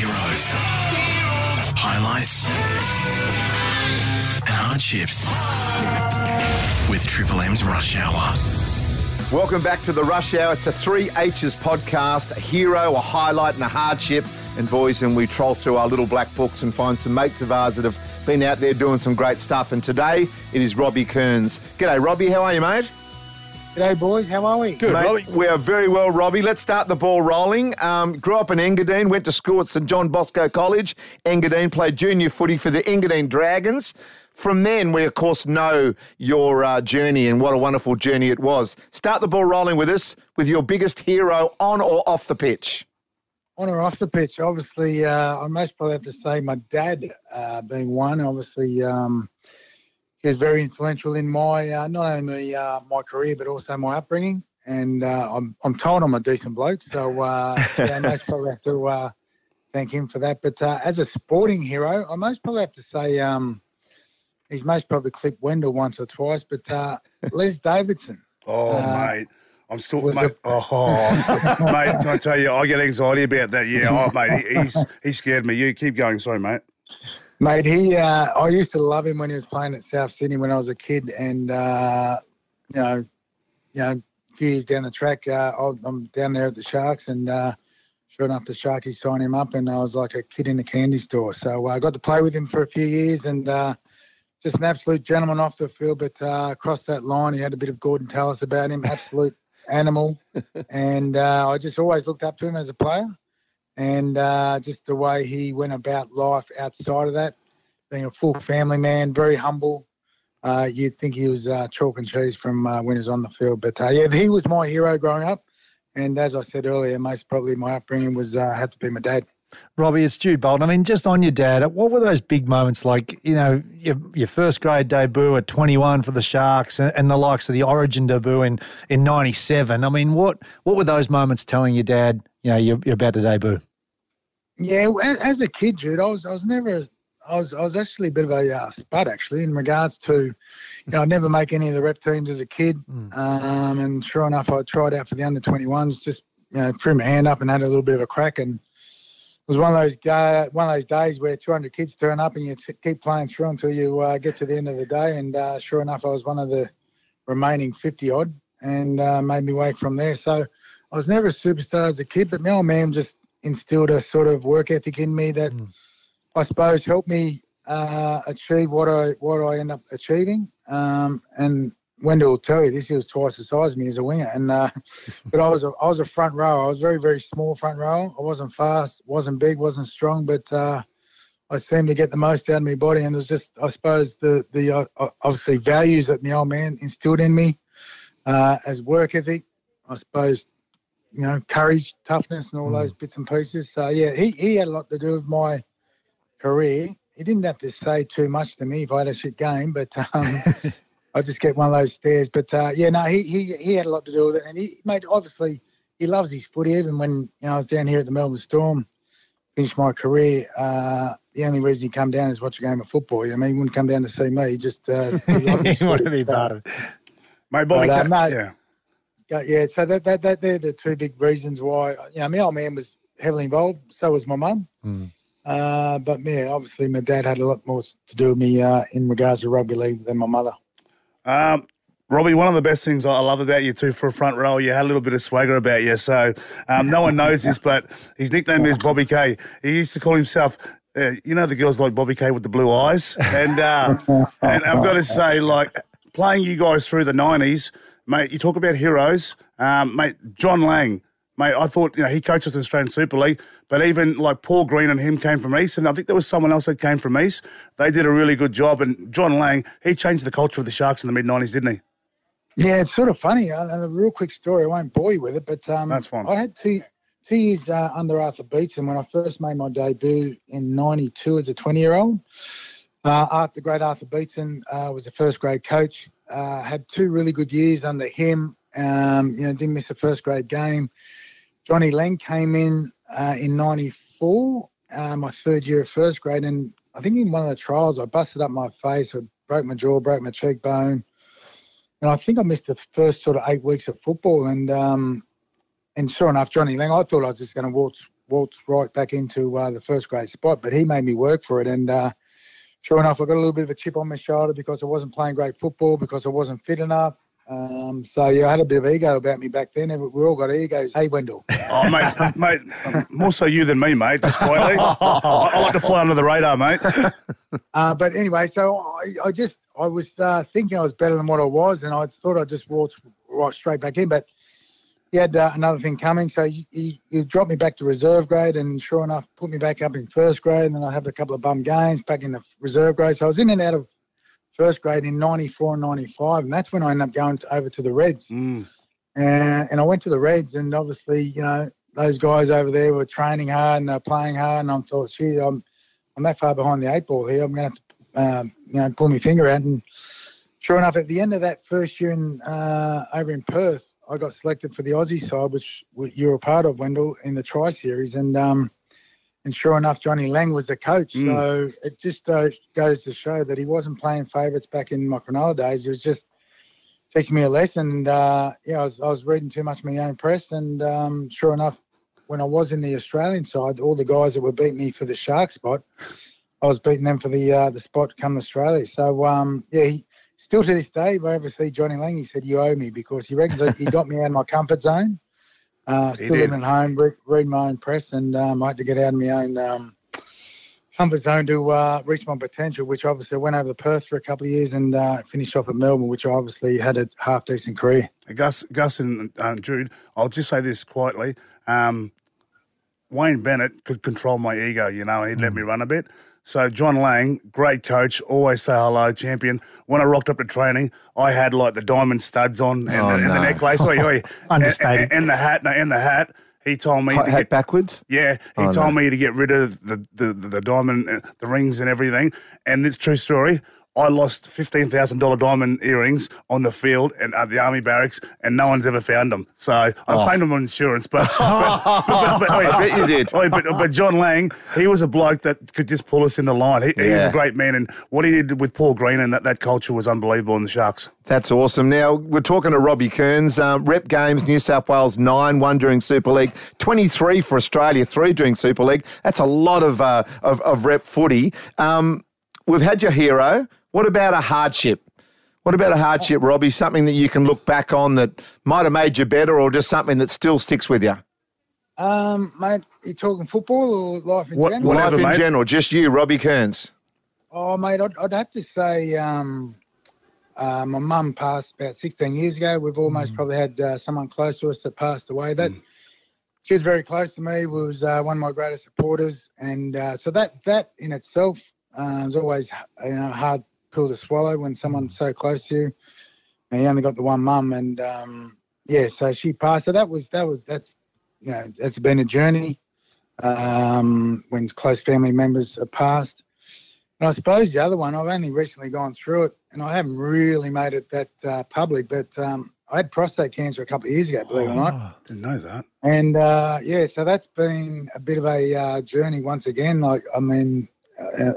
Heroes. Highlights and hardships with Triple M's Rush Hour. Welcome back to the Rush Hour. It's a three H's podcast a hero, a highlight, and a hardship. And boys, and we troll through our little black books and find some mates of ours that have been out there doing some great stuff. And today it is Robbie Kearns. G'day, Robbie. How are you, mate? G'day, boys. How are we? Good, Mate, Robbie. we are very well, Robbie. Let's start the ball rolling. Um, grew up in Engadine, went to school at St John Bosco College. Engadine played junior footy for the Engadine Dragons. From then, we of course know your uh, journey and what a wonderful journey it was. Start the ball rolling with us with your biggest hero on or off the pitch. On or off the pitch? Obviously, uh, I most probably have to say my dad uh, being one. Obviously, um, he was very influential in my uh, not only uh, my career but also my upbringing. And uh, I'm I'm told I'm a decent bloke, so uh, yeah, I most probably have to uh, thank him for that. But uh, as a sporting hero, I most probably have to say um, he's most probably clipped Wendell once or twice. But uh, Les Davidson. Oh, mate. I'm still, was mate. Oh, still, mate. Can I tell you, I get anxiety about that. Yeah, oh, mate. He, he's he scared me. You keep going. Sorry, mate. Mate, he, uh, I used to love him when he was playing at South Sydney when I was a kid, and uh, you know, you know, a few years down the track, uh, I'm down there at the Sharks, and uh, sure enough, the Sharkies signed him up, and I was like a kid in a candy store. So uh, I got to play with him for a few years, and uh, just an absolute gentleman off the field. But uh, across that line, he had a bit of Gordon Tallis about him, absolute animal, and uh, I just always looked up to him as a player and uh, just the way he went about life outside of that, being a full family man, very humble. Uh, you'd think he was uh, chalk and cheese from uh, when he on the field, but uh, yeah, he was my hero growing up. And as I said earlier, most probably my upbringing was uh, had to be my dad. Robbie, it's Jude Bolton. I mean, just on your dad, what were those big moments like, you know, your, your first grade debut at 21 for the Sharks and, and the likes of the Origin debut in, in 97? I mean, what, what were those moments telling your dad, you know, you're, you're about to debut? Yeah, as a kid, dude, I was I was never I was I was actually a bit of a uh, spud actually in regards to, you know, I'd never make any of the rep teams as a kid, um, and sure enough, I tried out for the under twenty ones. Just you know, threw my hand up and had a little bit of a crack, and it was one of those ga- one of those days where two hundred kids turn up and you t- keep playing through until you uh, get to the end of the day, and uh, sure enough, I was one of the remaining fifty odd, and uh, made me way from there. So I was never a superstar as a kid, but my old man just instilled a sort of work ethic in me that I suppose helped me uh, achieve what I what I end up achieving. Um, and Wendell will tell you this, he was twice the size of me as a winger, and uh, but I was a, I was a front row. I was very very small front row. I wasn't fast, wasn't big, wasn't strong, but uh, I seemed to get the most out of my body. And it was just I suppose the the uh, obviously values that my old man instilled in me uh, as work ethic. I suppose you know, courage, toughness, and all those bits and pieces. So yeah, he, he had a lot to do with my career. He didn't have to say too much to me if I had a shit game, but um, I just get one of those stares. But uh, yeah, no, he, he he had a lot to do with it, and he made obviously he loves his footy. Even when you know I was down here at the Melbourne Storm, finished my career. Uh, the only reason he come down is watch a game of football. I mean, he wouldn't come down to see me. He just uh, he loved his you want to be part of it. Mate, Bobby. But, uh, yeah. Yeah, yeah. So that, that that they're the two big reasons why. You know, my old man was heavily involved. So was my mum. Mm. Uh, but yeah, obviously my dad had a lot more to do with me uh, in regards to rugby league than my mother. Um, Robbie, one of the best things I love about you too for a front row, you had a little bit of swagger about you. So um, no one knows this, but his nickname is Bobby K. He used to call himself, uh, you know, the girls like Bobby K with the blue eyes. And uh, and I've got to say, like playing you guys through the nineties, mate. You talk about heroes, um, mate. John Lang. Mate, I thought you know he coaches the Australian Super League, but even like Paul Green and him came from East, and I think there was someone else that came from East. They did a really good job, and John Lang he changed the culture of the Sharks in the mid '90s, didn't he? Yeah, it's sort of funny. uh, And a real quick story. I won't bore you with it, but um, That's fine. I had two two years uh, under Arthur Beetson when I first made my debut in '92 as a 20 year old. Uh, Arthur, great Arthur Beetson uh, was a first grade coach. Uh, had two really good years under him. Um, you know, didn't miss a first grade game. Johnny Lang came in uh, in '94, uh, my third year of first grade, and I think in one of the trials I busted up my face, I broke my jaw, broke my cheekbone, and I think I missed the first sort of eight weeks of football. And um, and sure enough, Johnny Lang, I thought I was just going to waltz waltzed right back into uh, the first grade spot. But he made me work for it, and uh, sure enough, I got a little bit of a chip on my shoulder because I wasn't playing great football because I wasn't fit enough. Um, so yeah, I had a bit of ego about me back then. We all got egos. Hey, Wendell. Oh, mate, mate, more so you than me, mate. Just quietly, I, I like to fly under the radar, mate. Uh, but anyway, so I, I just I was uh, thinking I was better than what I was, and I thought I'd just walked right straight back in. But he had uh, another thing coming, so he, he, he, dropped me back to reserve grade, and sure enough, put me back up in first grade. And then I had a couple of bum games back in the reserve grade. So I was in and out of first grade in 94 and 95. And that's when I ended up going to, over to the Reds. Mm. And, and I went to the Reds, and obviously, you know, those guys over there were training hard and playing hard. And I thought, gee, I'm, I'm that far behind the eight ball here. I'm going to have to, um, you know, pull my finger out. And sure enough, at the end of that first year in, uh, over in Perth, I got selected for the Aussie side, which you were a part of, Wendell, in the Tri Series. And um, and sure enough, Johnny Lang was the coach. Mm. So it just uh, goes to show that he wasn't playing favourites back in my Cronulla days. He was just teaching me a lesson. And uh, yeah, I was, I was reading too much of my own press. And um, sure enough, when I was in the Australian side, all the guys that were beating me for the shark spot, I was beating them for the uh, the spot come Australia. So um, yeah, he, still to this day, if I ever see Johnny Lang, he said, "You owe me," because he reckons he got me out of my comfort zone. Uh, still living at home, read, read, my own press, and um, I had to get out of my own um, comfort zone to uh, reach my potential, which obviously went over to Perth for a couple of years and uh, finished off at Melbourne, which obviously had a half decent career. Gus, Gus and uh, Jude, I'll just say this quietly. Um, Wayne Bennett could control my ego, you know, he'd mm. let me run a bit. So John Lang, great coach, always say hello, champion. When I rocked up to training, I had like the diamond studs on and, oh, the, and no. the necklace, oi, oi, understated, and, and, the hat, no, and the hat. He told me to get, backwards. Yeah, he oh, told no. me to get rid of the the, the, the diamond, uh, the rings, and everything. And it's true story. I lost fifteen thousand dollar diamond earrings on the field and at the army barracks, and no one's ever found them. So I Oh. claimed them on insurance, but but, but, but, I bet you did. But, but John Lang, he was a bloke that could just pull us in the line. He, he was a great man, and what he did with Paul Green and that, that culture was unbelievable in the Sharks. That's awesome. Now, we're talking to Robbie Kearns. Um, rep games, New South Wales, nine, one during Super League, 23 for Australia, three during Super League. That's a lot of, uh, of, of rep footy. Um, we've had your hero. What about a hardship? What about a hardship, Robbie? Something that you can look back on that might have made you better or just something that still sticks with you? Um, mate, you talking football or life in What- general? Whatever, Life in mate. general, just you, Robbie Kearns. Oh, mate, I'd, I'd have to say um, uh, my mum passed about 16 years ago. We've almost probably had uh, someone close to us that passed away. That she was very close to me. Was uh, one of my greatest supporters, and uh, so that that in itself uh, is always you know, hard pill to swallow when someone's so close to you. And you only got the one mum, and um, yeah, so she passed. So that was that was that's you know it's been a journey um, when close family members have passed. And I suppose the other one, I've only recently gone through it, and I haven't really made it that uh, public. But um, I had prostate cancer a couple of years ago, believe it or not. Didn't know that. And uh, yeah, so that's been a bit of a uh, journey once again. Like, I mean,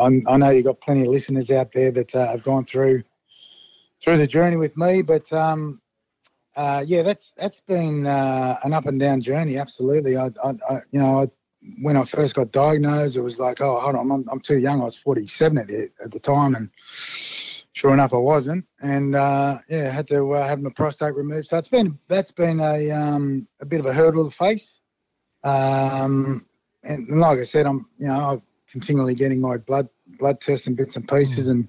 I, I know you've got plenty of listeners out there that uh, have gone through through the journey with me, but um, uh, yeah, that's that's been uh, an up and down journey. Absolutely, I, I, I you know, I, when I first got diagnosed, it was like, oh, hold on, I'm, I'm too young. I was 47 at the, at the time, and sure enough, I wasn't. And uh, yeah, I had to uh, have my prostate removed. So it's been that's been a um, a bit of a hurdle to face. Um, and like I said, I'm you know continually getting my blood blood tests and bits and pieces, and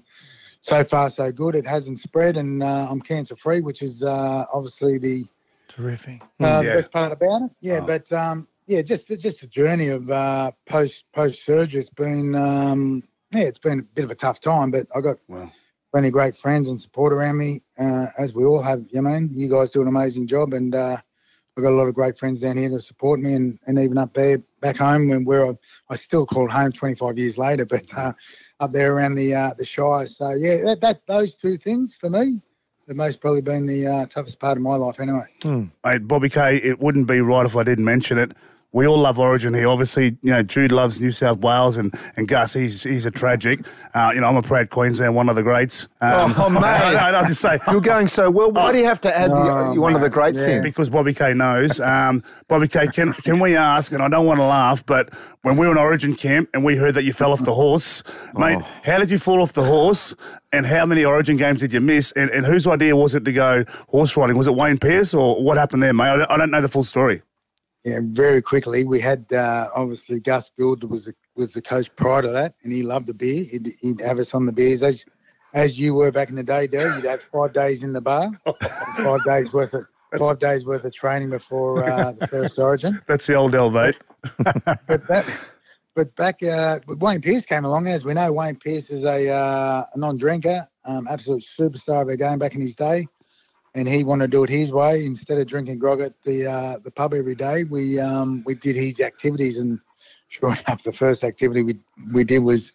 so far so good. It hasn't spread, and uh, I'm cancer free, which is uh, obviously the Terrific. uh, the Yeah. best part about it. Yeah, Oh. but um, yeah, just it's just a journey of uh, post post surgery. It's been um, yeah, it's been a bit of a tough time, but I got Well, plenty of great friends and support around me, uh, as we all have. You know, I mean, you guys do an amazing job, and uh, I've got a lot of great friends down here to support me, and, and even up there back home, when where I, still call it home 25 years later, but uh, up there around the uh, the Shire. So yeah, that, that those two things for me, have most probably been the uh, toughest part of my life, anyway. mate, Bobby K, it wouldn't be right if I didn't mention it. We all love Origin here. Obviously, you know, Jude loves New South Wales and, and Gus, he's, he's a tragic. Uh, you know, I'm a proud Queensland, one of the greats. Um, Oh, mate. I, I, I just say, You're going so well. Why do you have to add the, Oh, one of the greats yeah. in? because Bobby K knows. Um, Bobby K, can can we ask? And I don't want to laugh, but when we were in Origin camp and we heard that you fell off the horse, mate, Oh. how did you fall off the horse? And how many Origin games did you miss? And, and whose idea was it to go horse riding? Was it Wayne Pearce or what happened there, mate? I I don't know the full story. Yeah, very quickly. We had uh, obviously Gus Gould was the, was the coach prior to that, and he loved the beer. He'd, he'd have us on the beers as as you were back in the day, Derek. You'd have five days in the bar, five days worth of five days worth of training before uh, the first Origin. That's the old Del. But that, but back uh, Wayne Pearce came along. As we know, Wayne Pearce is a, uh, a non-drinker, um, absolute superstar of our game back in his day, and he wanted to do it his way. Instead of drinking grog at the uh, the pub every day, we um, we did his activities, and sure enough, the first activity we we did was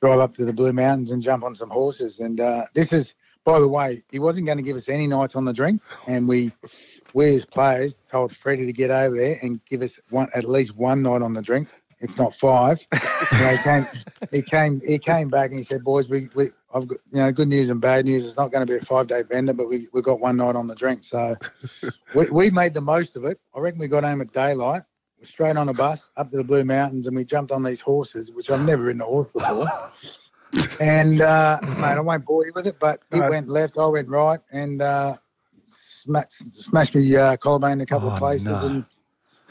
drive up to the Blue Mountains and jump on some horses. And uh, this is, by the way, he wasn't going to give us any nights on the drink, and we. We as players told Freddie to get over there and give us one at least one night on the drink if not five. he came, he came, he came back and he said, "Boys, we, we, I've got, you know, good news and bad news. It's not going to be a five day bender, but we, we got one night on the drink, so we, we made the most of it. I reckon we got home at daylight, We're straight on a bus up to the Blue Mountains, and we jumped on these horses, which I've never ridden a horse before. And uh, mate, I won't bore you with it, but it Right. went left, I went right, and uh, smashed, smashed me uh, collarbone in a couple Oh, of places, no. and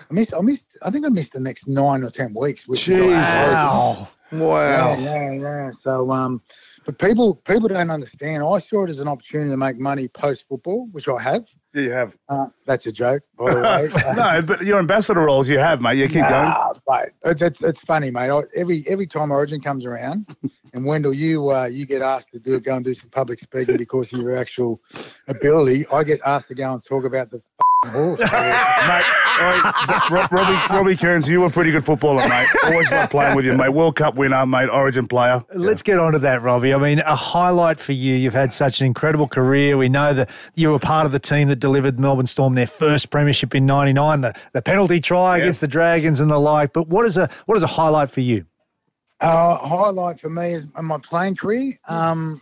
I missed. I missed. I think I missed the next nine or ten weeks. Which Jeez. Wow. Wow. yeah, yeah, yeah. So, um, but people people don't understand. I saw it as an opportunity to make money post football, which I have. Yeah, you have. Uh, that's a joke, by the way. No, but your ambassador roles you have, mate. You keep going. Nah, mate. It's, it's, it's funny, mate. I, every every time Origin comes around, and Wendell, you uh, you get asked to do go and do some public speaking because of your actual ability. I get asked to go and talk about the f***ing mate. Oi, Robbie, Robbie Kearns, you were a pretty good footballer, mate. Always loved playing with you, mate. World Cup winner, mate. Origin player. Let's get on to that, Robbie. I mean, a highlight for you. You've had such an incredible career. We know that you were part of the team that delivered Melbourne Storm their first premiership in '99, the, the penalty try Yeah. against the Dragons and the like. But what is a what is a highlight for you? Uh, highlight for me is my playing career. Um,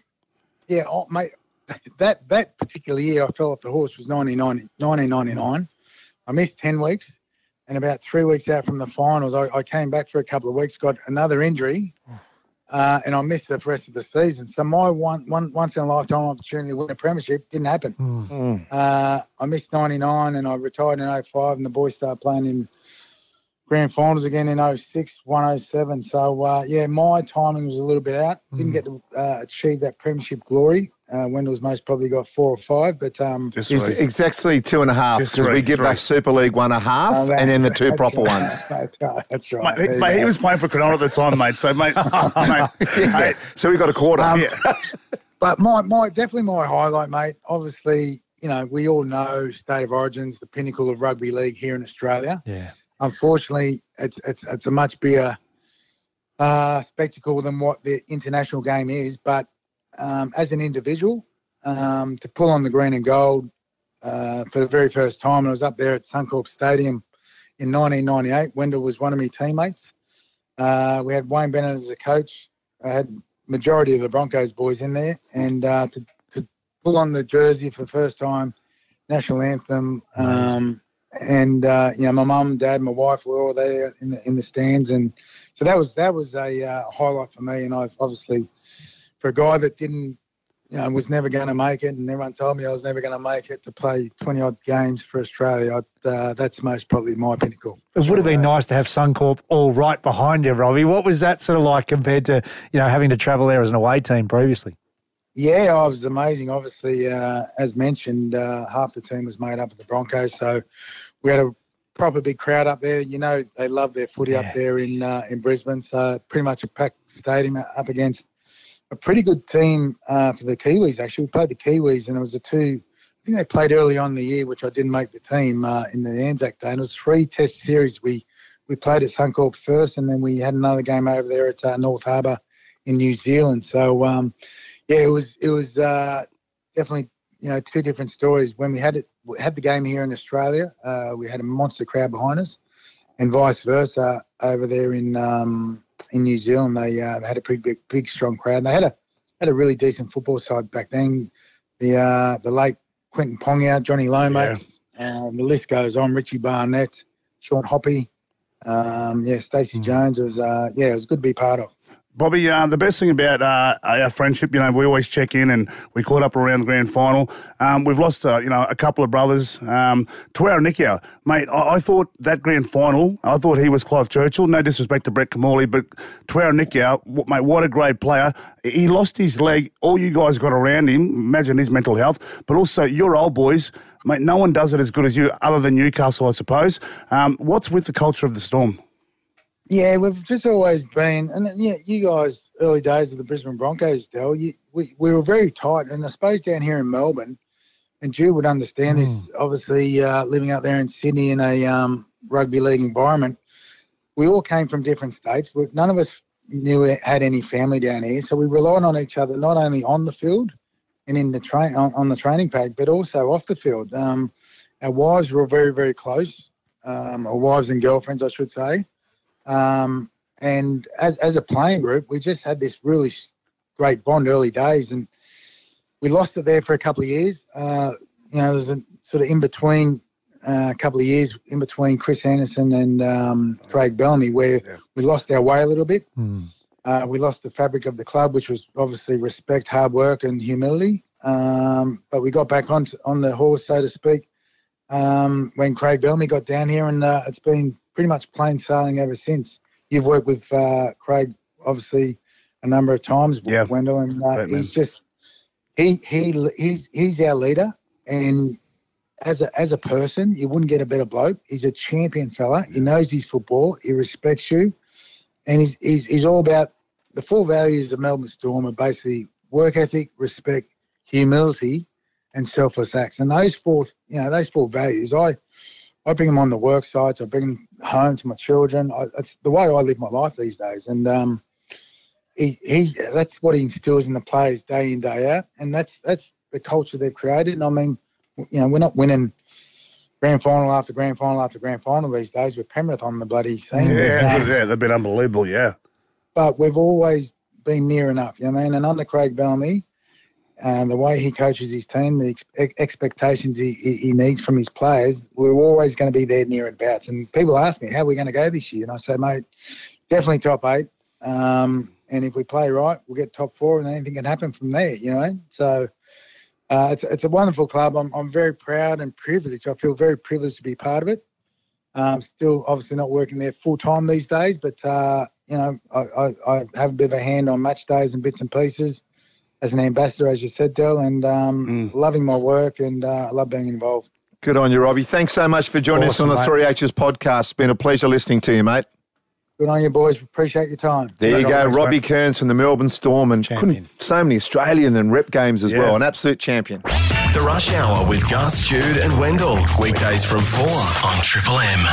yeah, oh, mate, that that particular year I fell off the horse was 1990, 1999. I missed 10 weeks, and about three weeks out from the finals, I, I came back for a couple of weeks, got another injury, uh, and I missed the rest of the season. So my one, one once in a lifetime opportunity to win a premiership didn't happen. Mm. Uh, I missed 99 and I retired in 05 and the boys started playing in grand finals again in 06, 107. So, uh, yeah, my timing was a little bit out. Didn't get to uh, achieve that premiership glory. Uh, Wendell's most probably got four or five, but um, Just It's exactly two and a half Just because we give three. that Super League one and a half, a half uh, and then the two proper right. ones. That's right. That's right. Mate, he, mate, he was playing for Cronulla at the time, mate. So, mate, mate, Yeah. So we got a quarter. Um, yeah. But my, my definitely my highlight, mate. Obviously, you know, we all know State of Origins, the pinnacle of rugby league here in Australia. Yeah. Unfortunately, it's it's it's a much bigger uh, spectacle than what the international game is. But um, as an individual, um, to pull on the green and gold uh, for the very first time, and I was up there at Suncorp Stadium in 1998. Wendell was one of my teammates. Uh, we had Wayne Bennett as a coach. I had majority of the Broncos boys in there, and uh, to, to pull on the jersey for the first time, national anthem. Um, and uh, you know, my mum, dad, my wife were all there in the in the stands, and so that was that was a uh, highlight for me. And I've obviously, for a guy that didn't, you know, was never going to make it, and everyone told me I was never going to make it to play twenty odd games for Australia. I'd, uh, that's most probably my pinnacle. It would have been nice to have Suncorp all right behind you, Robbie. What was that sort of like compared to you know having to travel there as an away team previously? Yeah, I was amazing. Obviously, uh, as mentioned, uh, half the team was made up of the Broncos, so we had a proper big crowd up there. You know, they love their footy Yeah. up there in uh, in Brisbane, so pretty much a packed stadium up against a pretty good team uh, for the Kiwis. Actually, we played the Kiwis, and it was a two. I think they played early on the year, which I didn't make the team uh, in the Anzac Day. And it was three Test series. We we played at Suncorp first, and then we had another game over there at uh, North Harbour in New Zealand. So. Um, yeah, it was it was uh, definitely you know two different stories. When we had it we had the game here in Australia, uh, we had a monster crowd behind us, and vice versa over there in um, in New Zealand. They uh, had a pretty big, big, strong crowd. They had a had a really decent football side back then. The uh, the late Quentin Pongia, Johnny Lomax, and the list goes on. Richie Barnett, Sean Hoppe, um, yeah, Stacey Mm. Jones was uh, yeah, it was good to be part of. Bobby, uh, the best thing about uh, our friendship, you know, we always check in and we caught up around the grand final. Um, we've lost, uh, you know, a couple of brothers. Um, Tawera Nikau, mate, I-, I thought that grand final, I thought he was Clive Churchill. No disrespect to Brett Kimmorley, but Tawera Nikau, w- mate, what a great player. He lost his leg. All you guys got around him. Imagine his mental health. But also, your old boys, mate, no one does it as good as you, other than Newcastle, I suppose. Um, what's with the culture of the Storm? Yeah, we've just always been, and yeah, you guys, early days of the Brisbane Broncos, Del, you, we, we were very tight. And I suppose down here in Melbourne, and Drew would understand this, obviously, uh, living out there in Sydney in a um, rugby league environment, we all came from different states. We, none of us knew had any family down here. So we relied on each other, not only on the field and in the train on, on the training pad, but also off the field. Um, our wives were very, very close, um, or wives and girlfriends, I should say. Um, and as, as a playing group, we just had this really great bond early days. And we lost it there for a couple of years. Uh, you know, there's a sort of in between, uh, a couple of years in between Chris Anderson and um, Craig Bellamy, where we lost our way a little bit. Uh, we lost the fabric of the club, which was obviously respect, hard work, and humility. Um, but we got back on on the horse, so to speak, um, when Craig Bellamy got down here, and uh, it's been pretty much plain sailing ever since. You've worked with uh, Craig, obviously, a number of times, Yeah. Wendell, and uh, he's just he he he's he's our leader, and as a as a person, you wouldn't get a better bloke. He's a champion fella. He knows his football. He respects you, and he's he's, he's all about the four values of Melbourne Storm are basically work ethic, respect, humility, and selfless acts. And those four, you know, those four values, I I bring them on the work sites. I bring them home to my children. I, that's the way I live my life these days. And um, he, he's that's what he instills in the players day in day out, and that's that's the culture they've created. And I mean, you know, we're not winning grand final after grand final after grand final these days with Penrith on the bloody scene. but, Yeah, um, yeah, they've been unbelievable, yeah. but we've always been near enough. You know what I mean? And under Craig Bellamy, um, the way he coaches his team, the ex- expectations he, he, needs from his players, we're always going to be there near bouts. And people ask me, how are we going to go this year? And I say, mate, definitely top eight. Um, and if we play right, we'll get top four, and anything can happen from there. You know, so. Uh, it's, it's a wonderful club. I'm, I'm very proud and privileged. I feel very privileged to be part of it. Um, still, obviously, not working there full time these days, but uh, you know, I, I, I have a bit of a hand on match days and bits and pieces as an ambassador, as you said, Del, and um, loving my work and uh, I love being involved. Good on you, Robbie. Thanks so much for joining Awesome, us on the mate. 3H's podcast. It's been a pleasure listening to you, mate. Good on you, boys. Appreciate your time. There you go, on, Robbie mate. Kearns from the Melbourne Storm, and Champion. couldn't so many Australian and rep games as Yeah. well. An absolute champion. The Rush Hour with Gus, Jude, and Wendell. Weekdays from 4 on Triple M.